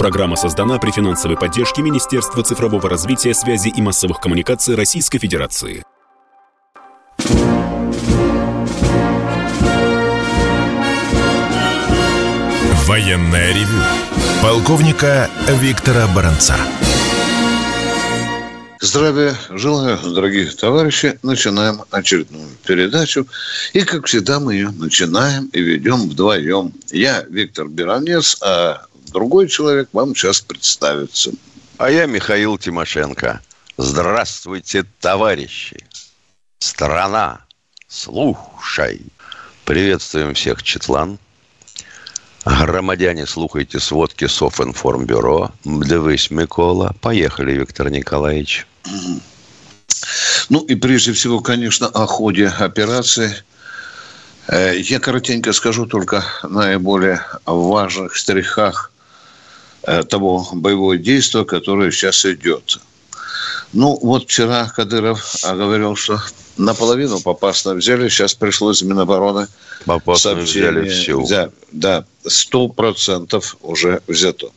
Программа создана при финансовой поддержке Министерства цифрового развития, связи и массовых коммуникаций Российской Федерации. Военная ревю. Полковника Виктора Баранца. Здравия желаю, дорогие товарищи. Начинаем очередную передачу. И, как всегда, мы ее начинаем и ведем вдвоем. Я Виктор Беранец, а другой человек вам сейчас представится. А я Михаил Тимошенко. Здравствуйте, товарищи. Страна, слушай. Приветствуем всех, Четлан. Громадяне, слухайте сводки Софинформбюро. Дивись, Микола. Поехали, Виктор Николаевич. Ну и прежде всего, конечно, о ходе операции. Э, я коротенько скажу только наиболее важных штрихах того боевого действия, которое сейчас идет. Ну, вот вчера Кадыров говорил, что наполовину попасно взяли, сейчас пришлось Минобороны Попасно взяли всю. Да, сто процентов уже взято.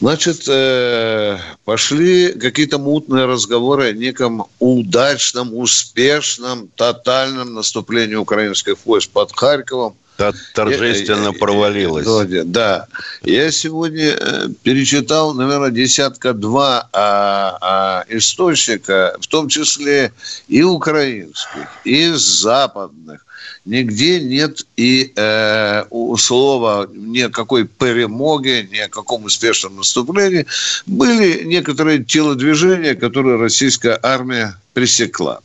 Значит, э, пошли какие-то мутные разговоры о неком удачном, успешном, тотальном наступлении украинских войск под Харьковом. Торжественно я, провалилось. Я, да. Я сегодня э, перечитал, наверное, десятка-два а, а, источника, в том числе и украинских, и западных, нигде нет и э, слова ни о какой перемоге, ни о каком успешном наступлении. Были некоторые телодвижения, которые российская армия пресекла.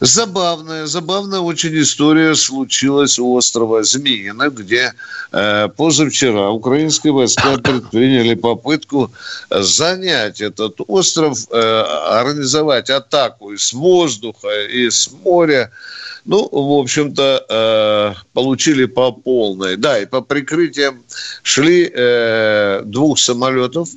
Забавная, забавная очень история случилась у острова Змеино, где э, позавчера украинские войска предприняли попытку занять этот остров, э, организовать атаку и с воздуха, и с моря. Ну, в общем-то, э, получили по полной. Да, и по прикрытиям шли э, двух самолетов.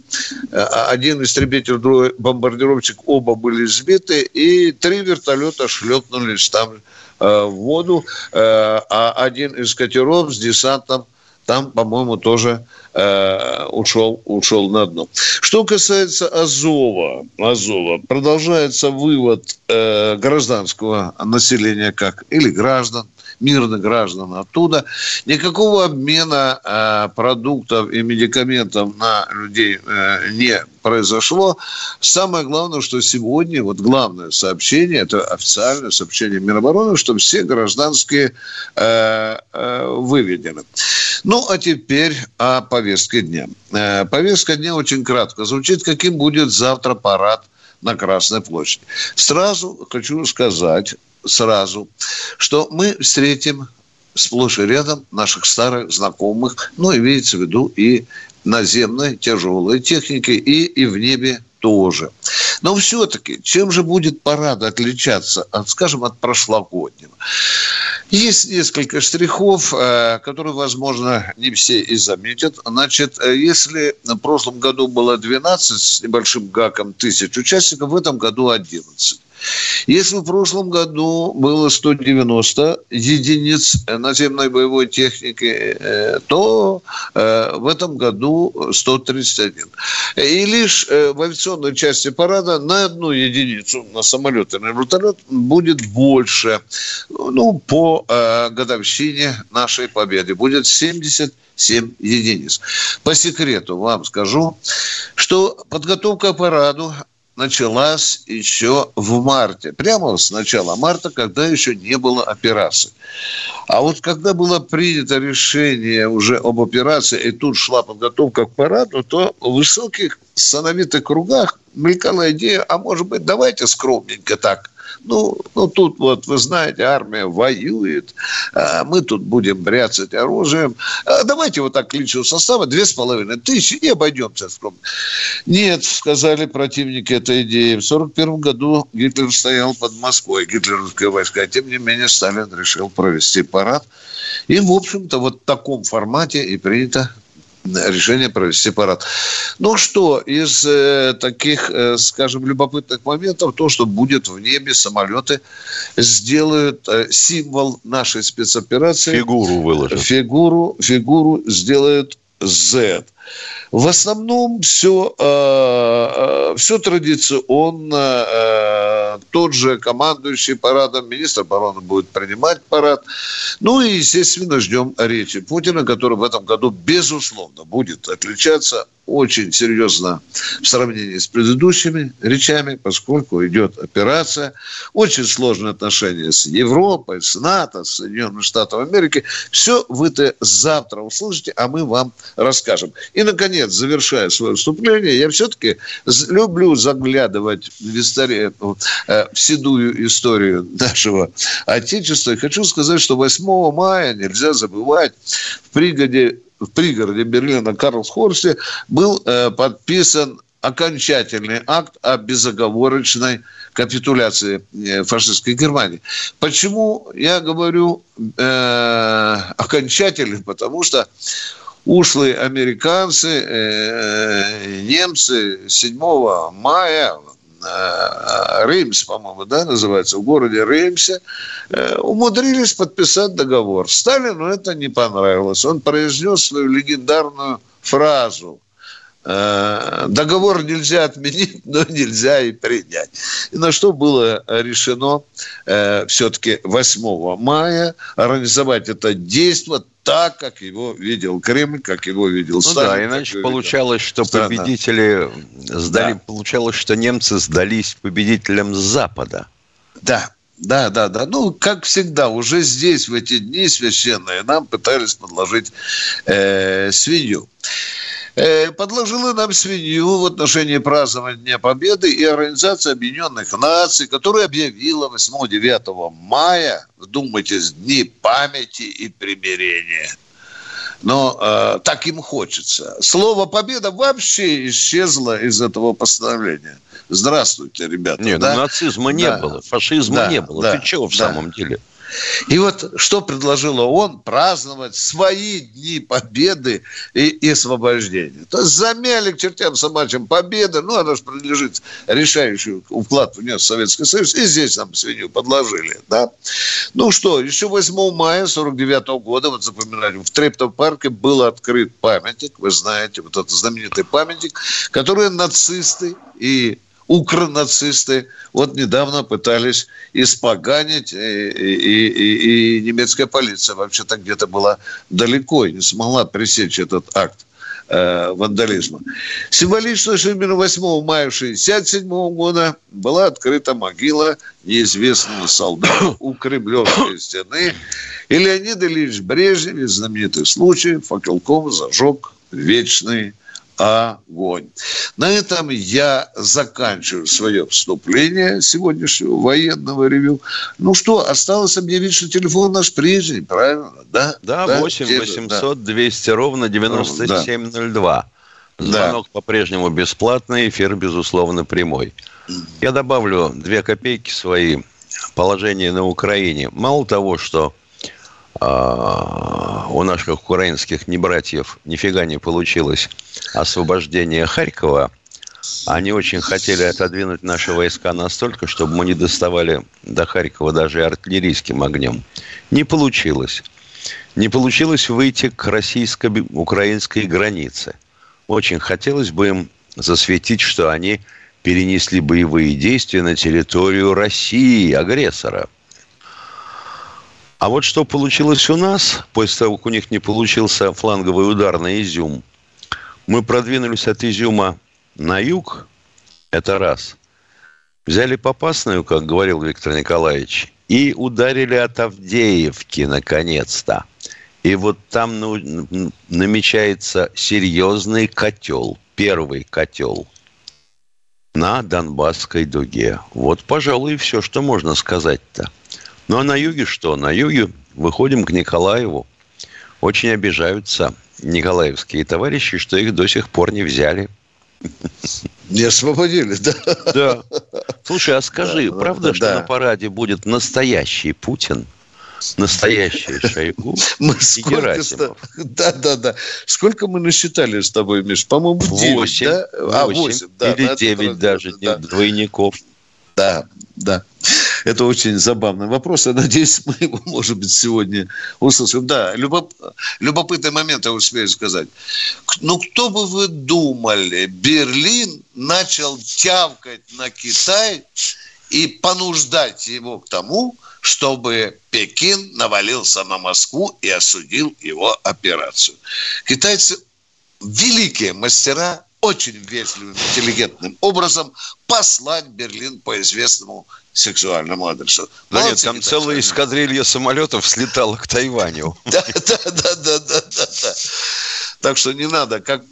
Э, один истребитель, другой бомбардировщик. Оба были сбиты. И три вертолета шлепнулись там в воду. А один из катеров с десантом там, по-моему, тоже э, ушел, ушел на дно. Что касается Азова, Азова продолжается вывод э, гражданского населения как или граждан мирных граждан оттуда. Никакого обмена э, продуктов и медикаментов на людей э, не произошло. Самое главное, что сегодня, вот главное сообщение, это официальное сообщение Минобороны, что все гражданские э, э, выведены. Ну, а теперь о повестке дня. Э, повестка дня очень кратко звучит, каким будет завтра парад на Красной площади. Сразу хочу сказать, сразу, что мы встретим сплошь и рядом наших старых знакомых, ну, имеется в виду и наземной тяжелой техники, и, и в небе тоже. Но все-таки, чем же будет парад отличаться, от, скажем, от прошлогоднего? Есть несколько штрихов, э, которые, возможно, не все и заметят. Значит, э, если в прошлом году было 12 с небольшим гаком тысяч участников, в этом году 11. Если в прошлом году было 190 единиц наземной боевой техники, э, то э, в этом году 131. И лишь э, в авиационной части парада на одну единицу на самолет и на вертолет будет больше. Ну, по годовщине нашей победы будет 77 единиц. По секрету вам скажу, что подготовка к параду началась еще в марте. Прямо с начала марта, когда еще не было операции. А вот когда было принято решение уже об операции, и тут шла подготовка к параду, то в высоких сановитых кругах мелькала идея, а может быть, давайте скромненько так ну, ну, тут вот, вы знаете, армия воюет, а мы тут будем бряцать оружием. А давайте вот так личного состава две с половиной тысячи и обойдемся скромно. Нет, сказали противники этой идеи. В сорок первом году Гитлер стоял под Москвой, гитлеровские войска. Тем не менее, Сталин решил провести парад. И, в общем-то, вот в таком формате и принято решение провести парад. Ну что, из э, таких, э, скажем, любопытных моментов, то, что будет в небе, самолеты сделают э, символ нашей спецоперации. Фигуру выложат. Фигуру, фигуру сделают Z. В основном все, э, все традиционно. Э, тот же командующий парадом, министр обороны будет принимать парад. Ну и, естественно, ждем речи Путина, который в этом году, безусловно, будет отличаться очень серьезно в сравнении с предыдущими речами, поскольку идет операция. Очень сложные отношения с Европой, с НАТО, с Соединенными Штатами Америки. Все вы это завтра услышите, а мы вам расскажем. И, наконец, завершая свое выступление, я все-таки люблю заглядывать в, историю, э, в седую историю нашего Отечества. И хочу сказать, что 8 мая нельзя забывать в пригоде в пригороде Берлина Карлсхорсте был э, подписан окончательный акт о безоговорочной капитуляции э, фашистской Германии. Почему я говорю э, окончательный? Потому что ушлые американцы, э, немцы 7 мая Э, Реймс, по-моему, да, называется, в городе Реймсе, э, умудрились подписать договор. Сталину это не понравилось. Он произнес свою легендарную фразу договор нельзя отменить, но нельзя и принять. И на что было решено э, все-таки 8 мая организовать это действие так, как его видел Кремль, как его видел ну Сталин. Да, иначе получалось, что страна. победители сдали, да. получалось, что немцы сдались победителям Запада. Да, да, да, да. Ну, как всегда, уже здесь, в эти дни священные, нам пытались подложить э, свинью. Э, подложила нам свинью в отношении празднования Дня Победы и Организация Объединенных Наций, которая объявила 8-9 мая, вдумайтесь, Дни памяти и примирения. Но э, так им хочется. Слово «победа» вообще исчезло из этого постановления. Здравствуйте, ребята. Нет, да? нацизма не да. было, фашизма да, не было. Да, Ты чего в да. самом деле? И вот что предложила он? Праздновать свои дни победы и, и освобождения. То есть замяли к чертям собачьим победы, ну, она же принадлежит решающий вклад внес Советский Союз, и здесь нам свинью подложили, да. Ну что, еще 8 мая 49 года, вот запоминали, в Трептов-парке был открыт памятник, вы знаете, вот этот знаменитый памятник, который нацисты и укронацисты вот недавно пытались испоганить, и, и, и, и немецкая полиция вообще-то где-то была далеко и не смогла пресечь этот акт э, вандализма. Символично, что именно 8 мая 1967 года была открыта могила неизвестного солдата у Кремлевской стены. И Леонид Ильич Брежнев, знаменитый случай, факелком зажег вечный огонь. На этом я заканчиваю свое вступление сегодняшнего военного ревю. Ну что, осталось объявить, что телефон наш прежний, правильно? Да, да, да 8 800 200 ровно 9702. Звонок да. по-прежнему бесплатный, эфир, безусловно, прямой. Я добавлю две копейки свои. Положение на Украине. Мало того, что у наших украинских небратьев нифига не получилось освобождение Харькова. Они очень хотели отодвинуть наши войска настолько, чтобы мы не доставали до Харькова даже артиллерийским огнем. Не получилось. Не получилось выйти к российско-украинской границе. Очень хотелось бы им засветить, что они перенесли боевые действия на территорию России, агрессора – а вот что получилось у нас, после того, как у них не получился фланговый удар на Изюм, мы продвинулись от Изюма на юг, это раз. Взяли Попасную, как говорил Виктор Николаевич, и ударили от Авдеевки, наконец-то. И вот там ну, намечается серьезный котел, первый котел на Донбасской дуге. Вот, пожалуй, все, что можно сказать-то. Ну а на юге что? На юге выходим к Николаеву. Очень обижаются николаевские товарищи, что их до сих пор не взяли. Не освободили, да? Да. Слушай, а скажи, да, правда, да. что на параде будет настоящий Путин? Настоящий Шойгу мы и Герасимов. Да, да, да. Сколько мы насчитали с тобой, Миш? По-моему, 9, да? А, 8, да. Или 9 даже, да. двойников. Да, да. Это очень забавный вопрос. Я надеюсь, мы его, может быть, сегодня услышим. Да, любоп... любопытный момент, я успею сказать. Ну, кто бы вы думали, Берлин начал тявкать на Китай и понуждать его к тому, чтобы Пекин навалился на Москву и осудил его операцию. Китайцы великие мастера очень вежливым, интеллигентным образом послать Берлин по известному сексуальному адресу. Да нет, там целая эскадрилья самолетов слетала к Тайваню. Да, да, да, да, да, да. Так что не надо, как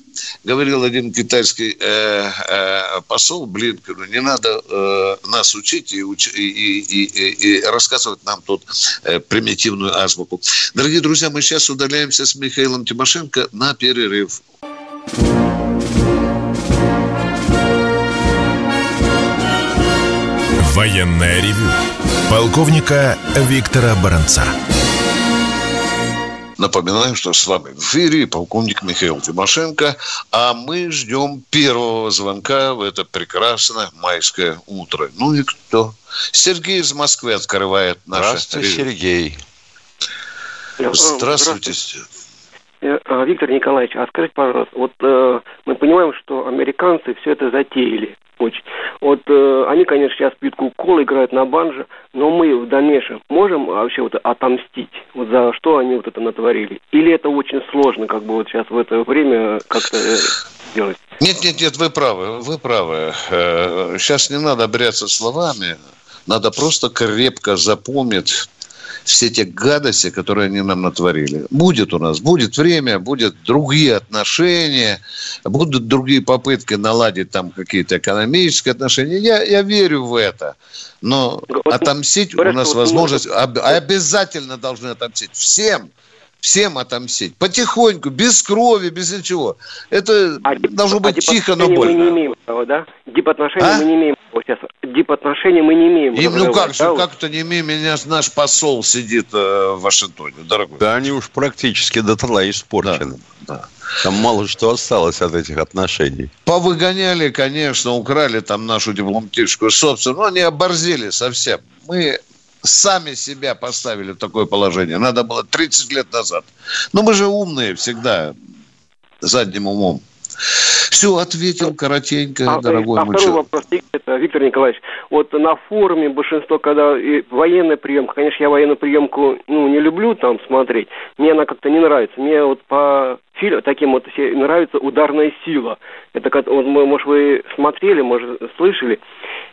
говорил один китайский э, э, посол Блинкину, не надо э, нас учить и, уч, и, и, и, и рассказывать нам тут э, примитивную азбуку. Дорогие друзья, мы сейчас удаляемся с Михаилом Тимошенко на перерыв. Военная ревю. Полковника Виктора Баранца. Напоминаю, что с вами в эфире полковник Михаил Тимошенко, а мы ждем первого звонка в это прекрасное майское утро. Ну и кто? Сергей из Москвы открывает наше... Здравствуйте, Сергей. Здравствуйте. Э, а, Виктор Николаевич, а скажите, пожалуйста, вот э, мы понимаем, что американцы все это затеяли очень. Вот э, они, конечно, сейчас пьют кока играют на банже, но мы в дальнейшем можем вообще вот отомстить вот за что они вот это натворили? Или это очень сложно, как бы вот сейчас в это время как-то э, делать? Нет, нет, нет, вы правы, вы правы. Э, сейчас не надо бряться словами, надо просто крепко запомнить все те гадости, которые они нам натворили. Будет у нас, будет время, будут другие отношения, будут другие попытки наладить там какие-то экономические отношения. Я, я верю в это. Но отомстить у нас возможность, обязательно должны отомстить всем, всем отомстить. Потихоньку, без крови, без ничего. Это а должно быть а тихо, но больно. Мы не имеем да? Дипотношения а? мы не имеем права сейчас. Дипотношения мы не имеем. И, ну как да? как это не имеем? Меня наш посол сидит э, в Вашингтоне, дорогой. Да они уж практически до тла испорчены. Да, да. Там мало что осталось от этих отношений. Повыгоняли, конечно, украли там нашу дипломатическую собственность. Но они оборзели совсем. Мы сами себя поставили в такое положение. Надо было 30 лет назад. Но мы же умные всегда, задним умом. Все, ответил коротенько, а, дорогой а мой второй вопрос, Виктор Николаевич. Вот на форуме большинство, когда и военная приемка, конечно, я военную приемку ну, не люблю там смотреть, мне она как-то не нравится. Мне вот по фильмам таким вот нравится ударная сила. Это, вот, может, вы смотрели, может, слышали.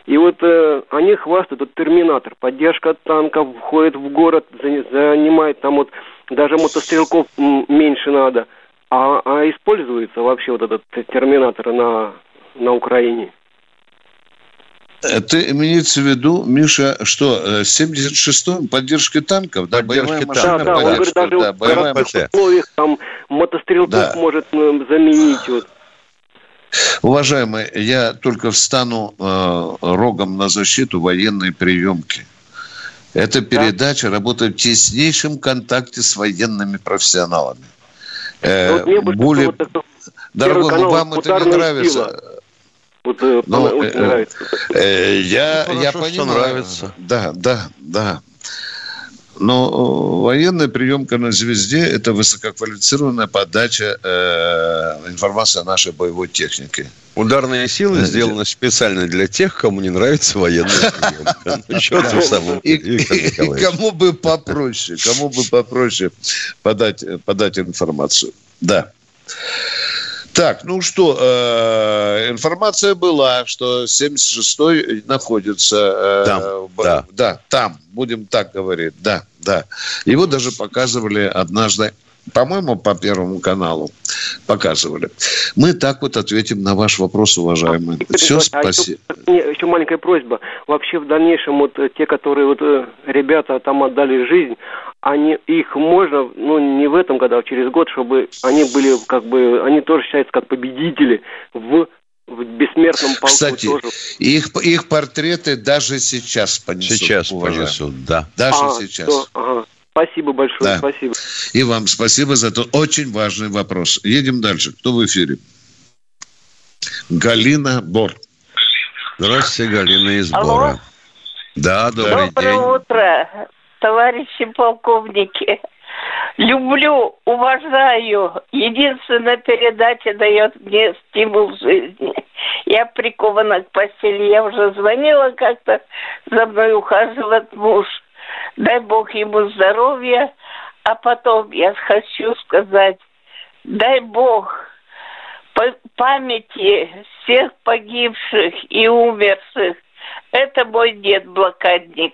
И вот э, они хвастают, вот терминатор, поддержка танков входит в город, занимает там вот даже мотострелков меньше надо. А, а используется вообще вот этот терминатор на, на Украине? Это имеется в виду, Миша, что 76-м э, поддержка танков, да, боевая машина, да, да, он говорит, даже да, боевая в условиях там мотострелков да. может э, заменить. Вот. Уважаемые, я только встану э, рогом на защиту военной приемки. Эта передача да? работает в теснейшем контакте с военными профессионалами. Э, ну, вот более... Вот Дорогой, канал, вам это не нравится. Сила. Вот, э, ну, очень э, нравится. Э, я, ну, я понимаю. нравится. Да, да, да. Но э, военная приемка на звезде – это высококвалифицированная подача э, информации о нашей боевой технике. Ударные силы сделаны специально для тех, кому не нравится военная приемка. Ну, и кому бы попроще, кому бы попроще подать, подать информацию. Да. Так, ну что, э, информация была, что 76-й находится... Э, там, в, да. Да, там, будем так говорить, да, да. Его даже показывали однажды по-моему, по Первому каналу показывали. Мы так вот ответим на ваш вопрос, уважаемый. А, Все, спасибо. А еще, еще маленькая просьба. Вообще в дальнейшем вот те, которые вот э, ребята там отдали жизнь, они их можно, ну не в этом году, а через год, чтобы они были как бы, они тоже считаются как победители в в бессмертном полку Кстати, тоже. Их, их портреты даже сейчас понесут. Сейчас понесут, да. Даже а, сейчас. То, ага. Спасибо большое, да. спасибо. И вам спасибо за тот очень важный вопрос. Едем дальше. Кто в эфире? Галина Бор. Здравствуйте, Галина из Алло. Бора. Да, добрый Доброе день. утро, товарищи полковники. Люблю, уважаю. Единственная передача дает мне стимул в жизни. Я прикована к постели. Я уже звонила как-то, за мной ухаживает муж. Дай Бог ему здоровья. А потом я хочу сказать, дай Бог па- памяти всех погибших и умерших. Это мой дед-блокадник.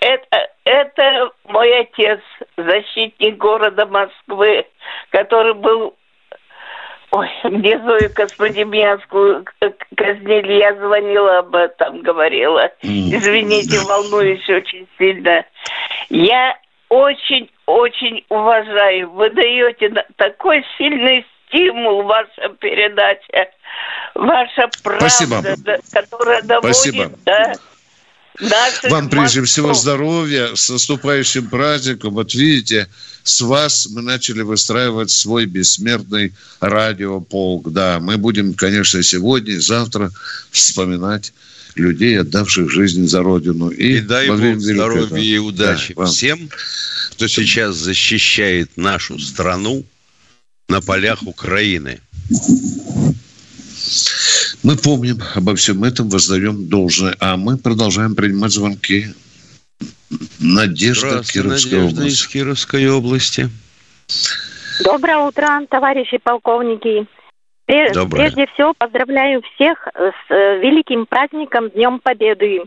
Это, это мой отец, защитник города Москвы, который был... Ой, где Зою Космодемьянскую к- казнили, я звонила об этом, говорила. Извините, волнуюсь очень сильно. Я очень-очень уважаю. Вы даете такой сильный стимул, ваша передача, ваша правда, Спасибо. которая доводит Спасибо. до Вам прежде всего здоровья, с наступающим праздником. Вот видите, с вас мы начали выстраивать свой бессмертный радиополк. Да, мы будем, конечно, сегодня и завтра вспоминать людей, отдавших жизнь за Родину. И, И дай Бог здоровья и удачи Да, вам. всем, кто сейчас защищает нашу страну на полях Украины. Мы помним обо всем этом, воздаем должное. А мы продолжаем принимать звонки. Надежда, Кировская Надежда область. из Кировской области. Доброе утро, товарищи полковники. Доброе. Прежде всего поздравляю всех с э, великим праздником Днем Победы.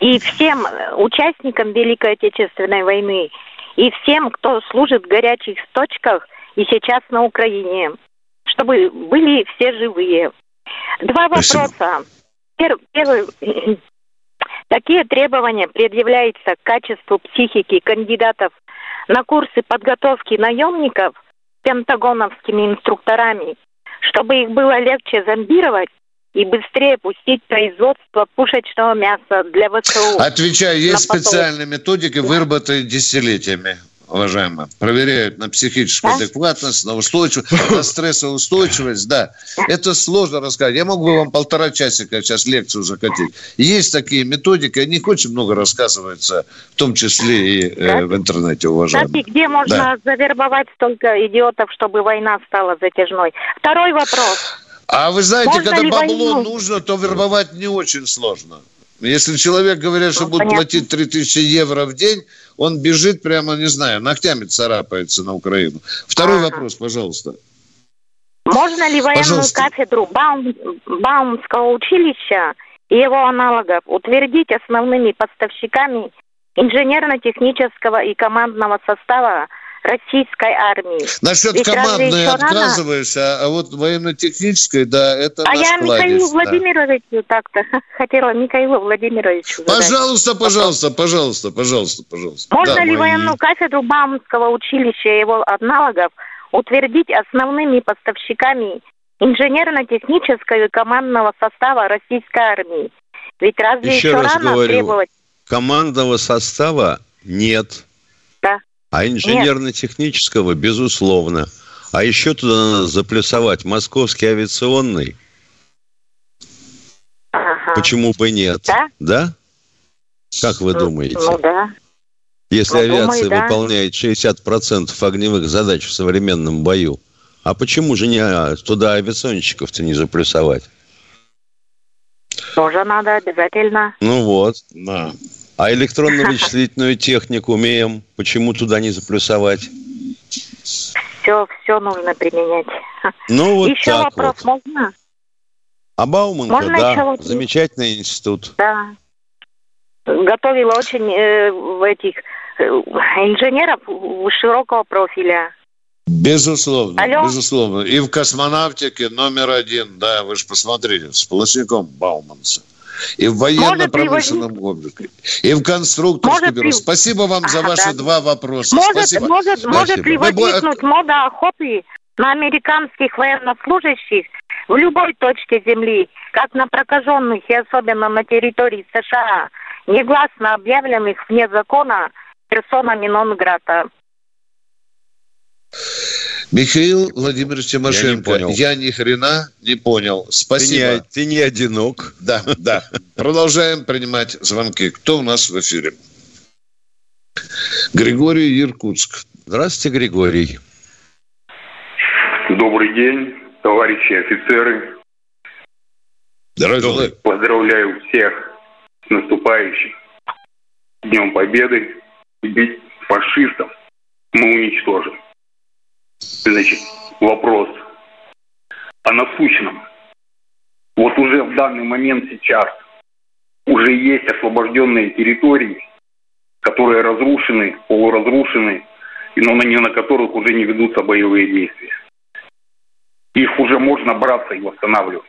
И всем участникам Великой Отечественной войны. И всем, кто служит в горячих точках и сейчас на Украине. Чтобы были все живые. Два Спасибо. вопроса. Пер- Первый. Какие требования предъявляются к качеству психики кандидатов на курсы подготовки наемников пентагоновскими инструкторами, чтобы их было легче зомбировать и быстрее пустить производство пушечного мяса для ВСУ. Отвечаю, есть специальные методики, выработанные десятилетиями, уважаемые. Проверяют на психическую Да? адекватность, на устойчивость, на стрессоустойчивость. Да, это сложно рассказать. Я мог бы вам полтора часика сейчас лекцию закатить. Есть такие методики, о них очень много рассказывается, в том числе и э, Да? в интернете, Кстати, уважаемые. где можно завербовать столько идиотов, чтобы война стала затяжной? Второй вопрос. А вы знаете, Можно когда бабло войну? нужно, то вербовать не очень сложно. Если человек говорят, что Ну, будет платить 3000 евро в день, он бежит прямо, не знаю, ногтями царапается на Украину. Второй Ага. вопрос, пожалуйста. Можно ли военную Пожалуйста. кафедру Баум, Баумского училища и его аналогов утвердить основными поставщиками инженерно-технического и командного состава российской армии? Насчет Ведь командной еще рано? отказываешься, а вот военно-технической, да, это А я кладезь, Михаилу да. Владимировичу так-то хотела Михаилу Владимировичу задать. Пожалуйста, пожалуйста, пожалуйста, пожалуйста, пожалуйста. Можно Да, ли мои- военную кафедру Баумского училища и его аналогов утвердить основными поставщиками инженерно-технического и командного состава российской армии? Ведь разве Еще еще, раз рано говорю, требовать? Командного состава нет. Да. А инженерно-технического, безусловно. А еще туда надо заплюсовать московский авиационный. Ага. Почему бы нет? Да? Да? Как вы думаете? Ну да. Если ну, авиация думаю, да. выполняет 60% огневых задач в современном бою, а почему же не а, туда авиационщиков-то не заплюсовать? Тоже надо обязательно. Ну вот. Да. А электронно-вычислительную технику умеем, почему туда не заплюсовать? Все, все нужно применять. Ну вот еще так вопрос вот. можно? А Бауманка, Можно еще да, вот- замечательный институт. Да. Готовила очень э, этих э, инженеров широкого профиля. Безусловно, Алло? безусловно. И в космонавтике номер один, да, вы же посмотрите, с полосником Бауманса. И в военно-промышленном комплексе, и в конструкторском Может бюро. Спасибо вам за Ага, ваши да. два вопроса. Может, Спасибо. может, может ли Вы бо- возникнуть мода охоты на американских военнослужащих в любой точке Земли, как на прокаженных и особенно на территории США, негласно объявленных вне закона персонами нон-грата? Михаил Владимирович Тимошенко, понял. я ни хрена не понял. Ты Спасибо. не, ты не одинок. Да, да. Продолжаем принимать звонки. Кто у нас в эфире? Григорий Иркутск. Здравствуйте, Григорий. Добрый день, товарищи офицеры. Здравствуйте. Поздравляю всех с наступающим Днем Победы. Ведь фашистов мы уничтожим. Значит, вопрос о насущном. Вот уже в данный момент сейчас уже есть освобожденные территории, которые разрушены, полуразрушены, и но на, на которых уже не ведутся боевые действия. Их уже можно браться и восстанавливать.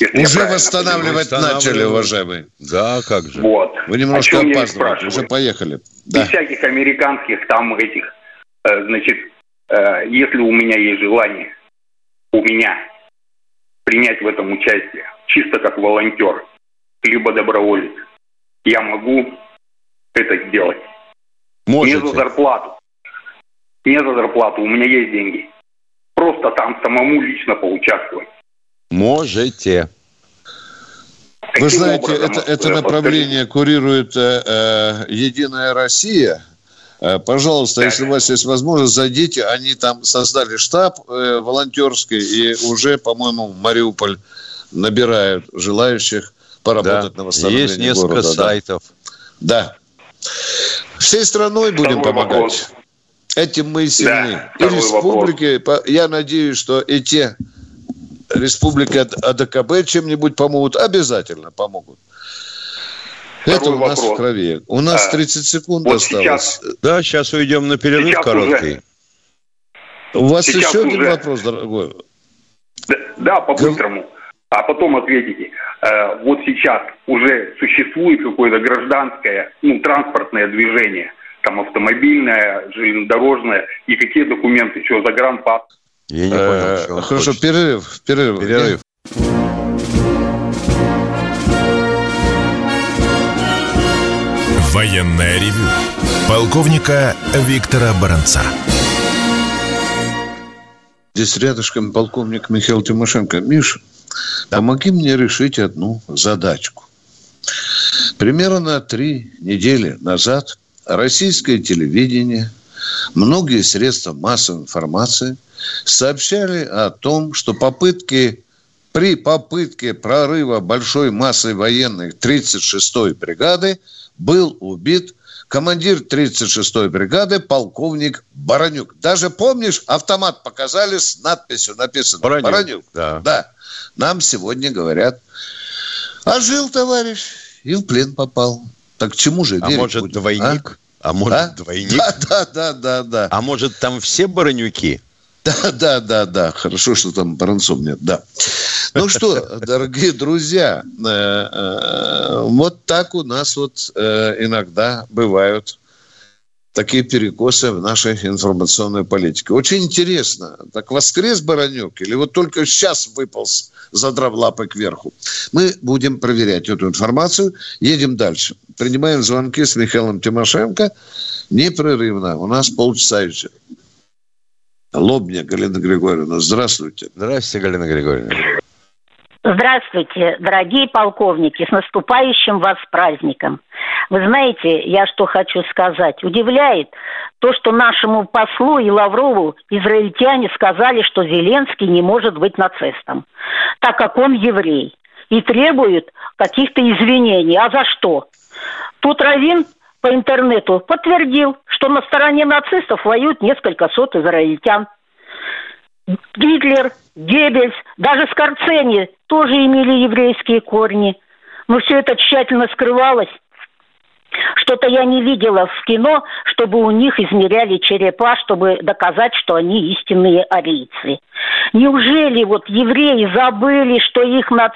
Если Уже восстанавливать начали, уважаемый. Да, как же. Вот. Вы немножко и опаздываете. спрашиваю. Уже поехали. Без Да. всяких американских там этих, э, значит, если у меня есть желание, у меня принять в этом участие, чисто как волонтер, либо доброволец, я могу это сделать. Не Можете. за зарплату. Не за зарплату, у меня есть деньги. Просто там самому лично поучаствовать. Можете. Вы Каким знаете, образом, это, это э, направление курирует э, э, Единая Россия. Э, Пожалуйста, если у вас есть возможность, зайдите. Они там создали штаб э, волонтерский, и уже, по-моему, в Мариуполь набирают желающих поработать Да. на восстановлении Есть несколько города. да. сайтов. Да. Всей страной будем Второй помогать. вопрос. Этим мы и сильны. Да, и республики, по- я надеюсь, что и те республики АДКБ чем-нибудь помогут, обязательно помогут. Это у нас вопрос. в крови. У нас А, 30 секунд вот осталось. сейчас- Да, сейчас уйдем на перерыв Сейчас короткий. У вас сейчас еще один уже- вопрос, дорогой. Да, да, по-быстрому. А потом ответите. Э, вот сейчас уже существует какое-то гражданское, ну, транспортное движение, там автомобильное, железнодорожное, и какие документы, что, загранпаспорт? Я не Э, понял, что он Хорошо, хочет. перерыв. Перерыв. Перерыв. Военное ревю полковника Виктора Баранца. Здесь рядышком полковник Михаил Тимошенко. Миша, помоги мне решить одну задачку. Примерно три недели назад российское телевидение, многие средства массовой информации сообщали о том, что попытки при попытке прорыва большой массы военных 36-й бригады был убит командир 36-й бригады полковник Баранюк. Даже помнишь, автомат показали с надписью написано Баранюк, Баранюк. да. Да. Нам сегодня говорят, а жил товарищ и в плен попал. Так к чему же А может, будем, двойник? А, может, а? двойник? Да, да, да, да, да. А может, там все баранюки? Да, да, да, да. Хорошо, что там Баранцов нет, да. Ну что, дорогие друзья, э, э, вот так у нас вот э, иногда бывают такие перекосы в нашей информационной политике. Очень интересно, так воскрес Баранюк или вот только сейчас выполз, задрав лапы кверху? Мы будем проверять эту информацию. Едем дальше. Принимаем звонки с Михаилом Тимошенко непрерывно. У нас полчаса еще. Лобня Галина Григорьевна, здравствуйте. Здравствуйте, Галина Григорьевна. Здравствуйте, дорогие полковники, с наступающим вас праздником. Вы знаете, я что хочу сказать. Удивляет то, что нашему послу и Лаврову израильтяне сказали, что Зеленский не может быть нацистом, так как он еврей, и требуют каких-то извинений. А за что? Тут Равин по интернету подтвердил, что на стороне нацистов воюют несколько сот израильтян. Гитлер, Геббельс, даже Скорцени тоже имели еврейские корни. Но все это тщательно скрывалось. Что-то я не видела в кино, чтобы у них измеряли черепа, чтобы доказать, что они истинные арийцы. Неужели вот евреи забыли, что, их нац...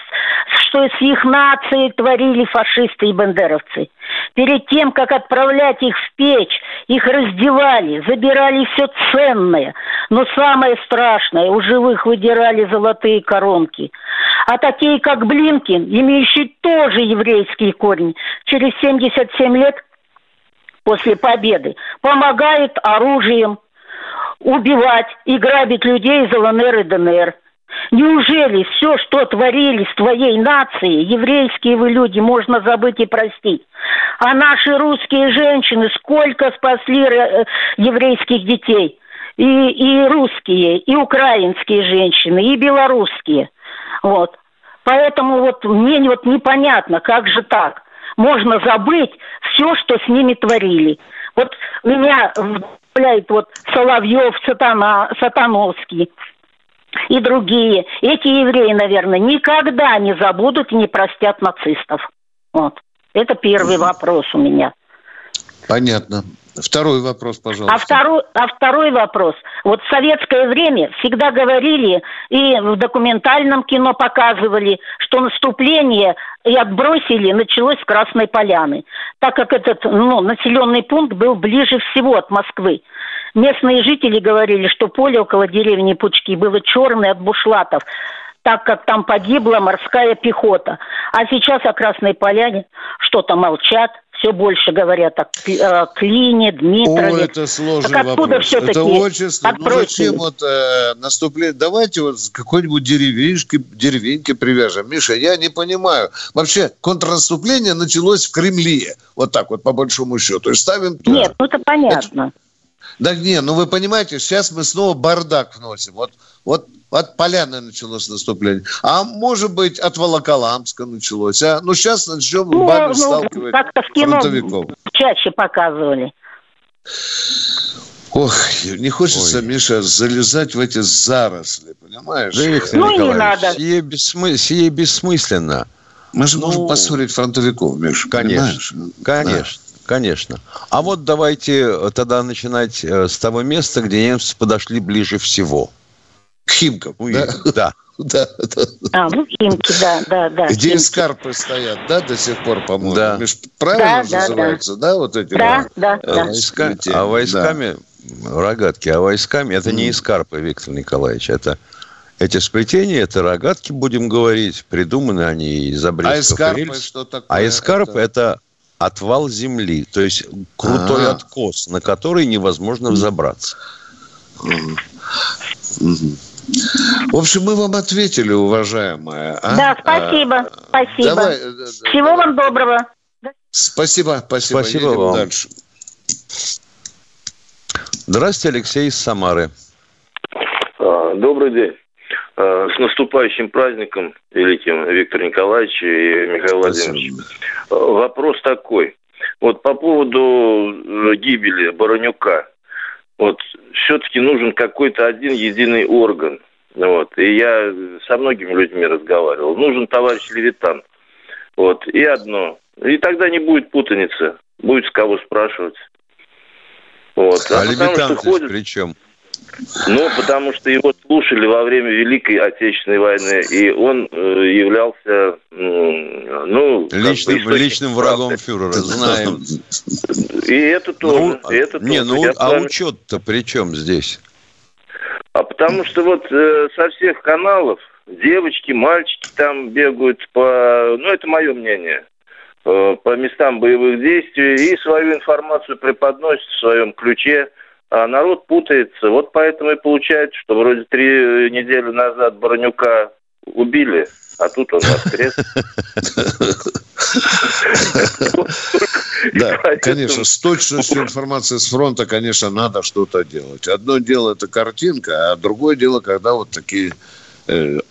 что с их нацией творили фашисты и бандеровцы? Перед тем, как отправлять их в печь, их раздевали, забирали все ценное. Но самое страшное, у живых выдирали золотые коронки. А такие, как Блинкин, имеющие тоже еврейские корни, через 77 лет после победы помогают оружием, убивать и грабить людей из ЛНР и ДНР. Неужели все, что творили с твоей нацией, еврейские вы люди, можно забыть и простить? А наши русские женщины сколько спасли э, еврейских детей? И, и русские, и украинские женщины, и белорусские. Вот. Поэтому вот мне вот непонятно, как же так? Можно забыть все, что с ними творили. Вот меня вдохновляет вот Соловьев, Сатана, Сатановский и другие. Эти евреи, наверное, никогда не забудут и не простят нацистов. Вот. Это первый вопрос у меня. Понятно. Второй вопрос, пожалуйста. А второй, а второй вопрос. Вот в советское время всегда говорили, и в документальном кино показывали, что наступление и отбросили началось с Красной Поляны, так как этот ну, населенный пункт был ближе всего от Москвы. Местные жители говорили, что поле около деревни Пучки было черное от бушлатов, так как там погибла морская пехота. А сейчас о Красной Поляне что-то молчат, все больше говорят о Клине, Дмитрове. О, это сложный так откуда вопрос. Все-таки это очень сложно. Ну зачем вот э, наступление? Давайте вот какой-нибудь деревеньки, деревеньки привяжем. Миша, я не понимаю. Вообще, контрнаступление началось в Кремле. Вот так вот, по большому счету. Есть ставим туда. Нет, ну это понятно. Это... Да не, ну вы понимаете, сейчас мы снова бардак вносим. Вот, вот от Поляны началось наступление. А может быть, от Волоколамска началось. А? Ну, сейчас начнем ну, бабе ну, сталкивать как-то в кино фронтовиков. чаще показывали. Ох, не хочется, Ой. Миша, залезать в эти заросли, понимаешь? Да, Виктор ну, не надо. Сие, бессмы... сие бессмысленно. Мы же ну, можем поссорить фронтовиков, Миша, Конечно, понимаешь? конечно. Да. Конечно. А вот давайте э, тогда начинать э, с того места, где немцы подошли ближе всего. К Химкам, ну, да? Да. Да, да. А, ну, Химки, да, да, да. Где Химки. эскарпы стоят, да, до сих пор, по-моему? Да. Меж, правильно да, называется, да, да, вот эти? Да, да, да. да. Войска, а войсками, да. рогатки, а войсками, это mm. не эскарпы, Виктор Николаевич, это эти сплетения, это рогатки, будем говорить, придуманы они из обрезков а эскарпы, что такое? А эскарпы это... это отвал земли, то есть крутой А-а-а. откос, на который невозможно взобраться. В общем, мы вам ответили, уважаемая. А? Да, спасибо, а, спасибо. Давай, э, э, Всего вам доброго. Спасибо, спасибо. Спасибо Едем вам. Дальше. Здравствуйте, Алексей из Самары. А, добрый день. А, с наступающим праздником великим Виктор Николаевич и Михаил Владимирович. Вопрос такой. Вот по поводу э, гибели Баранюка. Вот все-таки нужен какой-то один единый орган. Вот. И я со многими людьми разговаривал. Нужен товарищ Левитан. Вот. И одно. И тогда не будет путаницы. Будет с кого спрашивать. Вот. А, а Левитан ходит... при чем? Ну, потому что его слушали во время Великой Отечественной войны, и он э, являлся, ну... Личным, как бы, личным врагом фюрера, знаем. И это тоже. Ну, и это не, тоже. ну, Я а вами... учет-то при чем здесь? А потому что вот э, со всех каналов девочки, мальчики там бегают по... Ну, это мое мнение э, по местам боевых действий и свою информацию преподносят в своем ключе – а народ путается. Вот поэтому и получается, что вроде три недели назад Баранюка убили, а тут он воскрес. Да, конечно, с точностью информации с фронта, конечно, надо что-то делать. Одно дело это картинка, а другое дело, когда вот такие Э,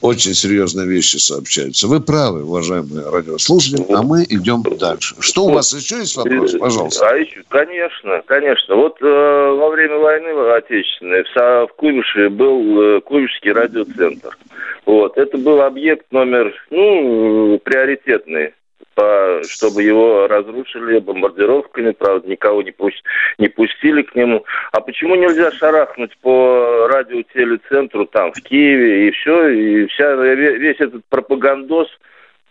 очень серьезные вещи сообщаются. Вы правы, уважаемые радиослушатели, а мы идем дальше. Что у вас еще есть вопрос, пожалуйста? А еще, конечно, конечно. Вот э, во время войны Отечественной в, в Куйбышеве был э, Куйбышевский радиоцентр. Вот. Это был объект номер, ну, приоритетный по, чтобы его разрушили бомбардировками, правда, никого не, пусть, не пустили к нему. А почему нельзя шарахнуть по радиотелецентру там, в Киеве, и все, и вся, весь этот пропагандоз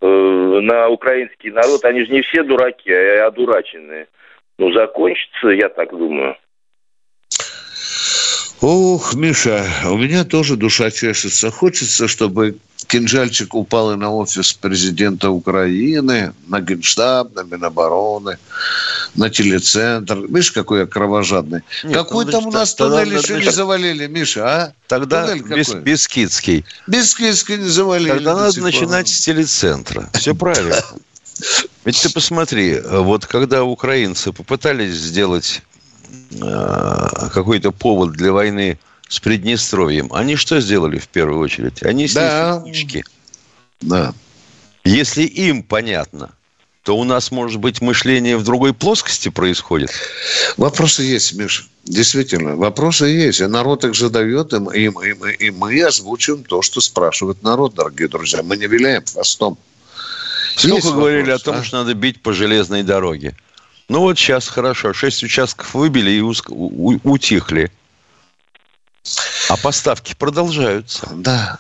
э, на украинский народ, они же не все дураки, а одураченные. Ну, закончится, я так думаю. Ох, Миша, у меня тоже душа чешется. Хочется, чтобы кинжальчик упал и на офис президента Украины, на Генштаб, на Минобороны, на телецентр. Видишь, какой я кровожадный. Нет, какой ну, там у нас тогда туннель еще не завалили, Миша, а? Тогда какой? Бескидский. Бескидский не завалили. Тогда до надо начинать с телецентра. Все правильно. Ведь ты посмотри, вот когда украинцы попытались сделать э, какой-то повод для войны с Приднестровьем, они что сделали в первую очередь? Они снесли Да. птички. Да. Если им понятно, то у нас, может быть, мышление в другой плоскости происходит. Вопросы есть, Миша. Действительно, вопросы есть. И народ их задает, и, мы- и мы- и мы озвучиваем то, что спрашивает народ, дорогие друзья. Мы не виляем хвостом. Сколько Есть говорили вопрос, о том, а? что надо бить по железной дороге. Ну вот сейчас хорошо, шесть участков выбили и у- у- утихли. А поставки продолжаются. Да.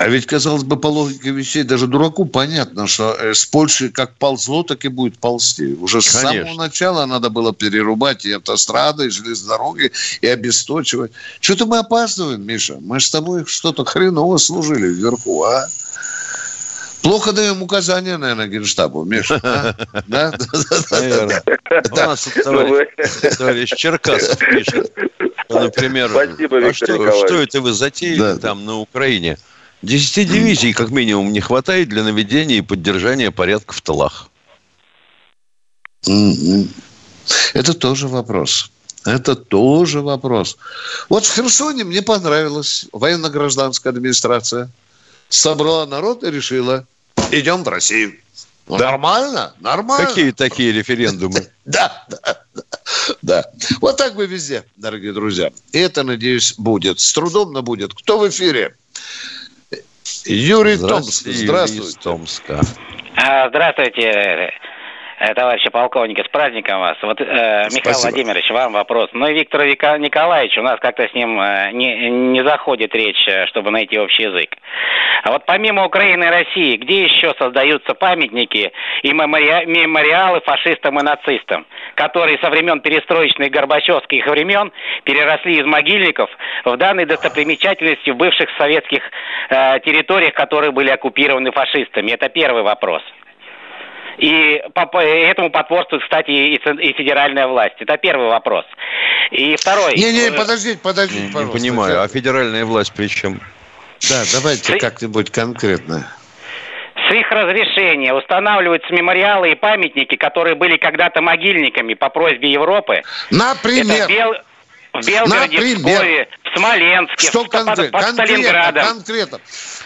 А ведь, казалось бы, по логике вещей, даже дураку понятно, что э, с Польшей как ползло, так и будет ползти. Уже с Конечно. самого начала надо было перерубать и автострады, и железные дороги, и обесточивать. Что-то мы опаздываем, Миша. Мы с тобой что-то хреново служили вверху, а? Плохо даем указания, наверное, Генштабу, Миша. а? Да? Наверное. У нас товарищ, Черкасов пишет, например, Спасибо, а Виктор что, Николаевич. что это вы затеяли Да. там на Украине? Десяти дивизий, как минимум, не хватает для наведения и поддержания порядка в тылах. Мгм. Это тоже вопрос. Это тоже вопрос. Вот в Херсоне мне понравилась военно-гражданская администрация. Собрала народ и решила, идем в Россию. Ну, Нормально, нормально. Какие такие референдумы? Да, да, да, да. Вот так бы везде, дорогие друзья. И это, надеюсь, будет. С трудом, но будет. Кто в эфире? Юрий Томск. Здравствуйте. Томска. А, Здравствуйте, э, товарищи полковники, с праздником вас. Вот, э, Михаил Спасибо. Владимирович, вам вопрос. Ну и Виктор Вика- Николаевич, у нас как-то с ним э, не, не заходит речь, э, чтобы найти общий язык. А вот помимо Украины и России, где еще создаются памятники и мемориа- мемориалы фашистам и нацистам, которые со времен перестроечных горбачевских времен переросли из могильников в данные достопримечательности в бывших советских э, территориях, которые были оккупированы фашистами? Это первый вопрос. И по, по этому потворствует, кстати, и, и федеральная власть. Это первый вопрос. И второй. Не-не, подождите, подождите, Не, не пожалуйста. понимаю, а федеральная власть при чем? Да, давайте как-нибудь конкретно. С их разрешения устанавливаются мемориалы и памятники, которые были когда-то могильниками по просьбе Европы. Например, Это Бел- в Белгороде, в Например? Пскове, в Смоленске, что в- конкретно? под Конкретно, Сталинградом. конкретно.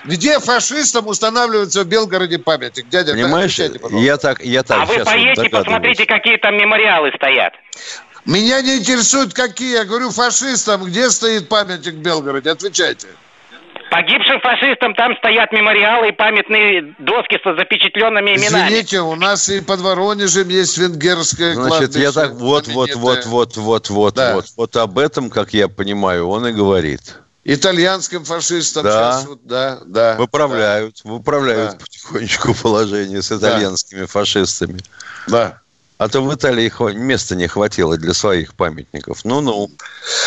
Где фашистам устанавливается в Белгороде памятник? Дядя, Понимаешь, отвечайте, пожалуйста. я так, я так А вы поедете, посмотрите, какие там мемориалы стоят. Меня не интересует, какие. Я говорю фашистам, где стоит памятник в Белгороде? Отвечайте. Погибшим фашистам там стоят мемориалы и памятные доски с запечатленными именами. Извините, у нас и под Воронежем есть венгерское Значит, я кладбище так вот, вот, вот, вот, вот, вот, Да. вот, вот об этом, как я понимаю, он и говорит. Итальянским фашистам Да. сейчас вот, да, да. Выправляют, выправляют Да. потихонечку положение с итальянскими фашистами. Да. А то в Италии места не хватило для своих памятников. Ну-ну.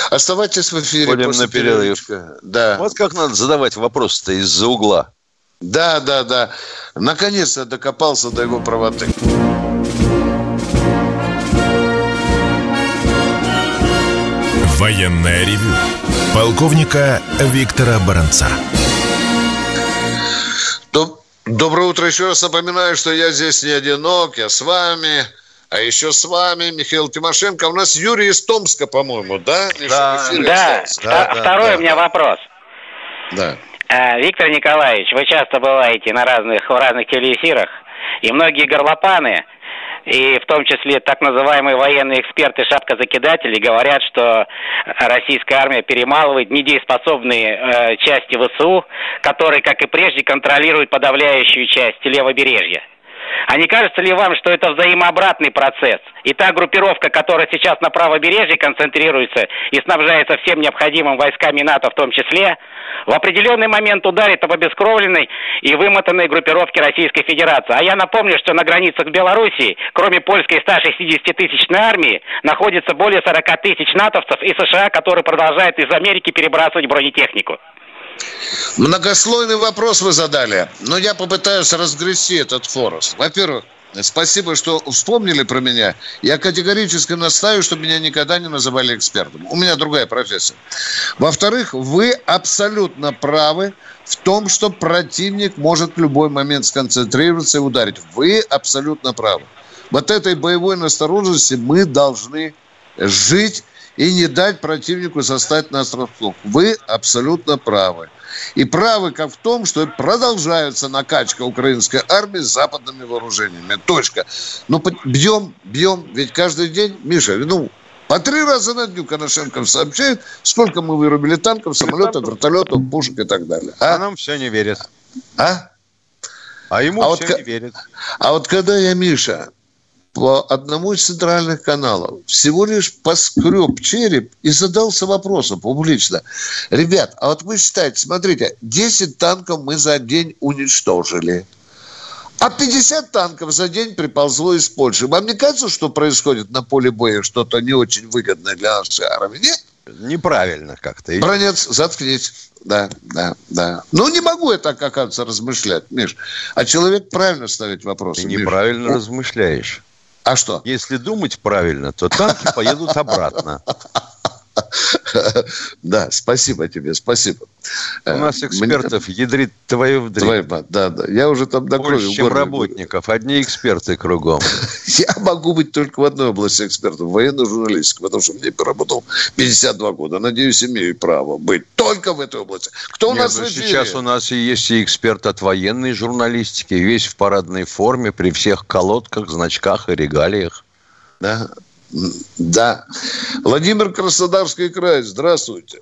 Оставайтесь в эфире после на перерыв. перерывчика. Да. Вот как надо задавать вопросы-то из-за угла. Да, да, да. Наконец-то докопался до его правоты. Военное ревю полковника Виктора Баранца. Доб- Доброе утро. Еще раз напоминаю, что я здесь не одинок, я с вами. А еще с вами Михаил Тимошенко. У нас Юрий из Томска, по-моему, да? Да. эфире Да, остался? вта- второй у меня вопрос. Да. А, Виктор Николаевич, вы часто бываете на разных, в разных телеэфирах, и многие горлопаны, и в том числе так называемые военные эксперты шапкозакидатели говорят, что российская армия перемалывает недееспособные э, части ВСУ, которые, как и прежде, контролируют подавляющую часть левобережья. А не кажется ли вам, что это взаимообратный процесс? И та группировка, которая сейчас на правобережье концентрируется и снабжается всем необходимым войсками НАТО в том числе, в определенный момент ударит об обескровленной и вымотанной группировке Российской Федерации. А я напомню, что на границах с Белоруссией, кроме польской 160-тысячной армии, находится более 40 тысяч натовцев и США, которые продолжают из Америки перебрасывать бронетехнику. Многослойный вопрос вы задали, но я попытаюсь разгрести этот форус. Во-первых, Спасибо, что вспомнили про меня. Я категорически настаиваю, чтобы меня никогда не называли экспертом. У меня другая профессия. Во-вторых, вы абсолютно правы в том, что противник может в любой момент сконцентрироваться и ударить. Вы абсолютно правы. Вот этой боевой настороженности мы должны жить и не дать противнику застать нас врасплох. Вы абсолютно правы. И правы как в том, что продолжается накачка украинской армии с западными вооружениями. Точка. Ну, бьем, бьем. Ведь каждый день, Миша, ну, по три раза на дню Коношенков сообщает, сколько мы вырубили танков, самолетов, вертолетов, пушек и так далее. А, а нам все не верят. А? А ему а все вот, не верят. А вот когда я, Миша, по одному из центральных каналов всего лишь поскреб череп и задался вопросом публично. Ребят, а вот вы считаете, смотрите, 10 танков мы за день уничтожили. А 50 танков за день приползло из Польши. Вам не кажется, что происходит на поле боя что-то не очень выгодное для нашей армии? Нет? Неправильно как-то. Бронец, заткнись. Да, да, да. Ну, не могу я так, оказывается, размышлять, Миш. А человек правильно ставит вопросы. Ты неправильно Миш. размышляешь. А что? Если думать правильно, то танки поедут обратно. Да, спасибо тебе, спасибо. У нас э, экспертов Мне... ядрит твою вдрит. да, да. Я уже там до Больше, чем работников. Одни эксперты кругом. Я могу быть только в одной области экспертов. Военной журналистике. Потому что мне поработал 52 года. Надеюсь, имею право быть только в этой области. Кто у нас ну, Сейчас у нас и есть и эксперт от военной журналистики. Весь в парадной форме, при всех колодках, значках и регалиях. Да, да. Владимир Краснодарский край, здравствуйте.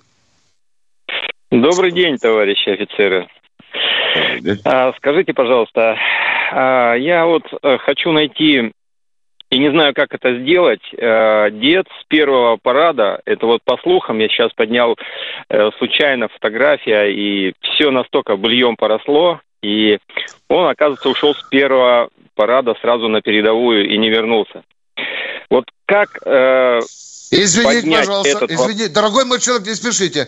Добрый день, товарищи офицеры. А, скажите, пожалуйста, а, я вот а, хочу найти и не знаю, как это сделать. А, дед с первого парада, это вот по слухам, я сейчас поднял а, случайно фотография, и все настолько бульем поросло, и он, оказывается, ушел с первого парада сразу на передовую и не вернулся. Вот как э, Извините, пожалуйста, этот... извините. Дорогой мой человек, не спешите.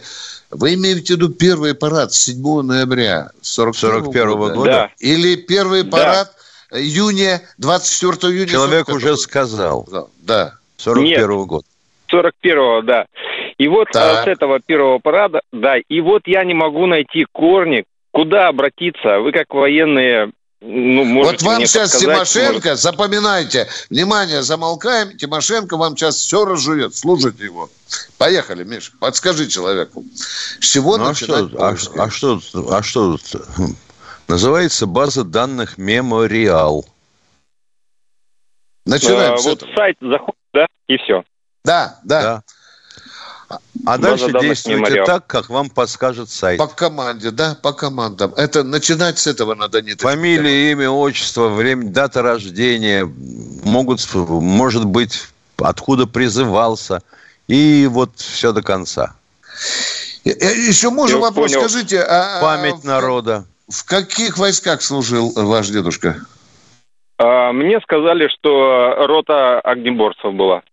Вы имеете в виду первый парад 7 ноября 41 -го года? года? Да. Или первый парад да. июня, 24 июня? Человек уже сказал. Да. 41 -го года. 41-го, да. И вот да. с этого первого парада, да, и вот я не могу найти корни, куда обратиться. Вы как военные ну, вот вам сейчас Тимошенко, может... запоминайте, внимание, замолкаем, Тимошенко вам сейчас все разжует, слушайте его. Поехали, Миша, подскажи человеку. С чего ну, а начинать? А что, а, что, а что Называется база данных Мемориал. Начинаем а, Вот этого. сайт заходит, да, и все. Да, да. да. А дальше действуйте мемориал. так, как вам подскажет сайт. По команде, да, по командам. Это начинать с этого надо не Фамилия, имя, отчество, время, дата рождения, могут, может быть, откуда призывался, и вот все до конца. Еще можно Я вопрос, понял. скажите. А, а Память а, народа. В каких войсках служил ваш дедушка? А, мне сказали, что рота огнеборцев была.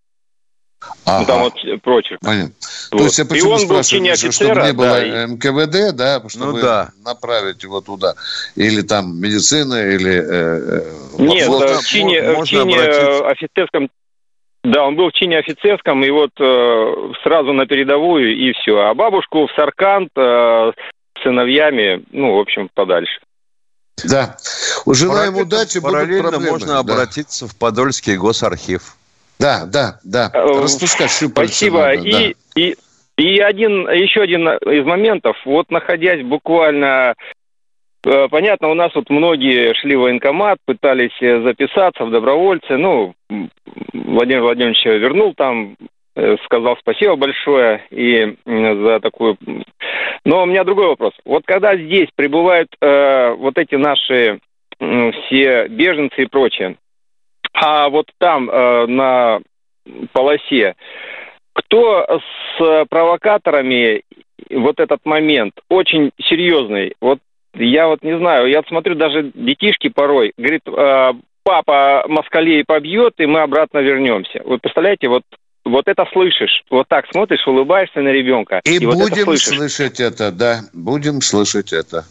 Ага. Ну, там вот прочее. Понятно. Вот. То есть я почему и он был в чине офицера, чтобы не было да, МКВД, да, чтобы ну, да. направить его туда. Или там медицина, или... Э, э Нет, в чине, в чине офицерском да, он был в чине офицерском, и вот э, сразу на передовую, и все. А бабушку в Саркант э, с сыновьями, ну, в общем, подальше. Да. Желаем удачи. Параллельно можно да. обратиться в Подольский госархив. Да, да, да. Э, Распускать Спасибо. Надо, и, да. и, и один, еще один из моментов. Вот находясь буквально э, Понятно, у нас вот многие шли в военкомат, пытались записаться в добровольцы. Ну, Владимир Владимирович вернул там, э, сказал спасибо большое и за такую... Но у меня другой вопрос. Вот когда здесь прибывают э, вот эти наши э, все беженцы и прочее, а вот там, э, на полосе, кто с провокаторами вот этот момент очень серьезный. Вот я вот не знаю, я смотрю, даже детишки порой, говорит, э, папа москалей побьет, и мы обратно вернемся. Вы представляете, вот вот это слышишь. Вот так смотришь, улыбаешься на ребенка. И, И, вот это будем слышишь. слышать это, да, будем слышать это.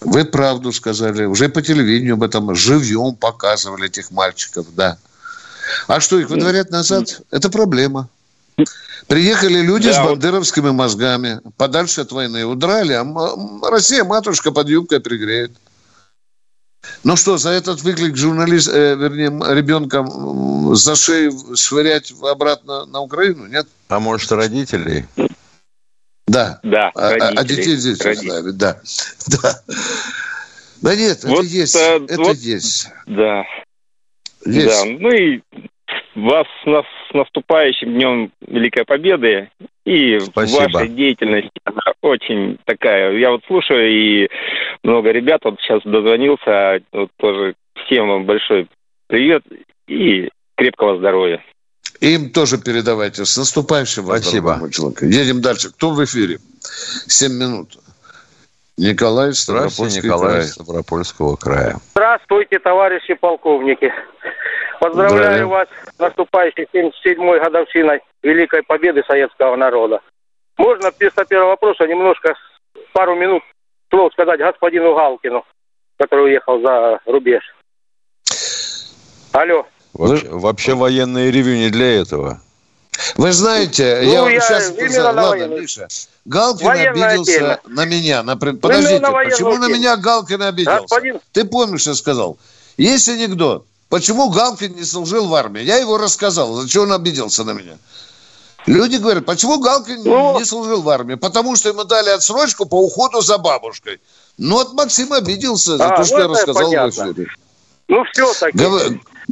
Вы правду сказали, уже по телевидению об этом живьем показывали этих мальчиков, да. А что, их выдворять назад? Это проблема. Приехали люди Да, с вот- бандеровскими мозгами, подальше от войны, удрали, а Россия матушка под юбкой пригреет. Ну что, за этот выклик журналист, э, вернее, ребенка за шею швырять обратно на Украину, нет? А может, родителей? Да. Да, А, а- а детей здесь оставить, да. Да. Да нет, Вот, это есть. э, это вот- есть. Да. Есть. Да, ну и вас с, нас- с наступающим Днем Великой Победы и Спасибо. ваша деятельность она очень такая. Я вот слушаю, и много ребят вот сейчас дозвонился, вот тоже всем вам большой привет и крепкого здоровья. Им тоже передавайте. С наступающим вас, Спасибо. дорогой мой человек. Едем дальше. Кто в эфире? Семь минут. Николай, Здравствуйте, Ставропольский Николай край. Ставропольского края. Здравствуйте, товарищи полковники. Поздравляю Здравия. вас с наступающей 77-й годовщиной Великой Победы Советского народа. Можно вместо первого вопроса немножко, пару минут слов сказать господину Галкину, который уехал за рубеж. Алло. Вообще, вообще военное ревю не для этого. Вы знаете, Ну, я, вам я сейчас... именно на Ладно, военную. Миша. Галкин Военная обиделся тема. на меня. На... Подождите, на почему на тему. меня Галкин обиделся? Господин- Ты помнишь, что я сказал? Есть анекдот. Почему Галкин не служил в армии? Я его рассказал. Зачем он обиделся на меня? Люди говорят, почему Галкин Ну. не служил в армии? Потому что ему дали отсрочку по уходу за бабушкой. Ну, вот Максим обиделся за А, то, что я рассказал понятно. в эфире. Ну, все-таки. Гов-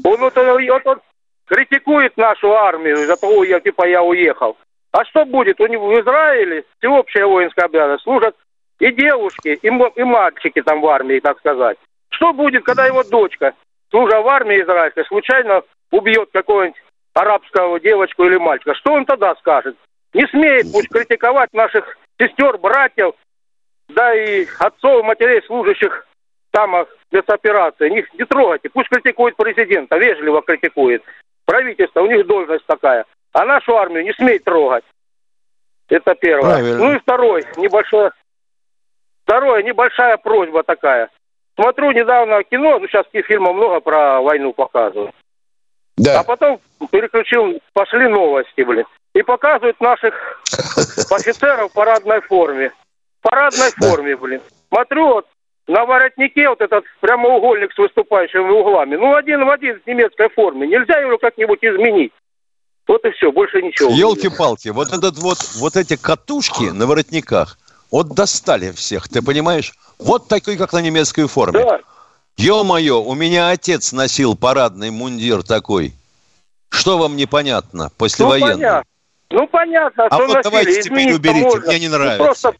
Он, вот, вот он критикует нашу армию за того, я, типа, я уехал. А что будет? У него в Израиле всеобщая воинская обязанность. Служат и девушки, и, и мальчики там в армии, так сказать. Что будет, когда его дочка, служа в армии израильской, случайно убьет какого-нибудь арабского девочку или мальчика? Что он тогда скажет? Не смеет пусть критиковать наших сестер, братьев, да и отцов, матерей, служащих там спецоперации. Не, не трогайте. Пусть критикует президента, вежливо критикует. Правительство, у них должность такая. А нашу армию не смей трогать. Это первое. Правильно. Ну и второй, небольшое. Второе, небольшая просьба такая. Смотрю недавно кино, ну сейчас фильмов много про войну показывают. Да. А потом переключил, пошли новости, блин. И показывают наших офицеров в парадной форме. В парадной форме, блин. Смотрю, вот на воротнике вот этот прямоугольник с выступающими углами. Ну, один в один в немецкой форме. Нельзя его как-нибудь изменить. Вот и все, больше ничего. Елки-палки, вот этот вот, вот эти катушки на воротниках, вот достали всех, ты понимаешь? Вот такой, как на немецкой форме. Да. Ё-моё, у меня отец носил парадный мундир такой. Что вам непонятно? Ну, Послевоенный. понятно. Ну, понятно, А что вот носили. давайте теперь Изменить-то уберите, можно. мне не Ну, нравится. Просто...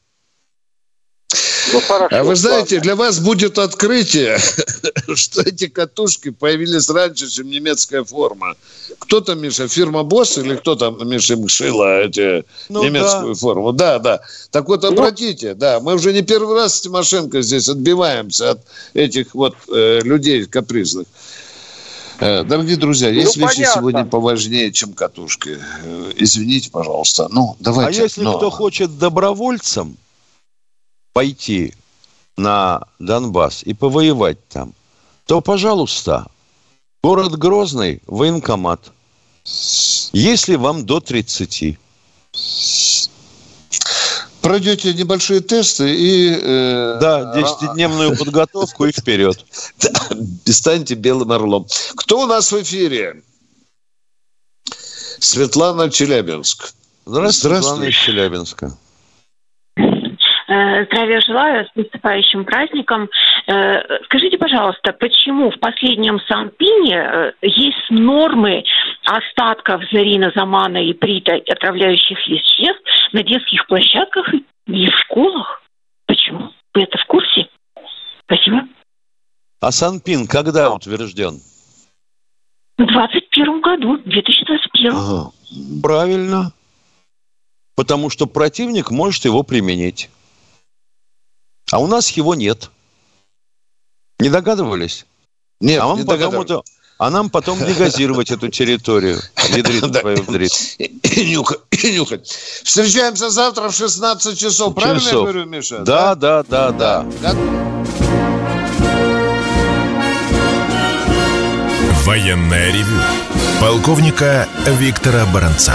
Ну, хорошо. А вы знаете, ладно. для вас будет открытие, что эти катушки появились раньше, чем немецкая форма. Кто там, Миша, фирма Босс или кто там, Миша, им шила эти Ну немецкую форму? Да, да. Так вот, обратите, да, мы уже не первый раз с Тимошенко здесь отбиваемся от этих вот э, людей капризных. Э, Дорогие друзья, есть Ну, вещи понятно. сегодня поважнее, чем катушки. Э, Извините, пожалуйста. Ну, А давайте. если но- кто хочет добровольцем пойти на Донбасс и повоевать там, то, пожалуйста, город Грозный, военкомат. Если вам до 30. Пройдете небольшие тесты и... э, Да, 10-дневную подготовку и вперед. станьте белым орлом. Кто у нас в эфире? Светлана Челябинск. Здравствуйте, Светлана из Челябинска. Э, Здравия желаю, с наступающим праздником. Э, Скажите, пожалуйста, почему в последнем Санпине э, есть нормы остатков зарина, замана и прита отравляющих веществ на детских площадках и в школах? Почему? Вы это в курсе? Спасибо. А Санпин когда утвержден? В 21 году, 2021. Ага. Правильно. Потому что противник может его применить. А у нас его нет. Не догадывались? Нет, а вам не это, а нам потом негазировать эту территорию. Ядрит твою вдрит. И нюхать. Встречаемся завтра в 16 часов. Правильно я говорю, Миша? Да, да, да, да. Военное ревю полковника Виктора Баранца.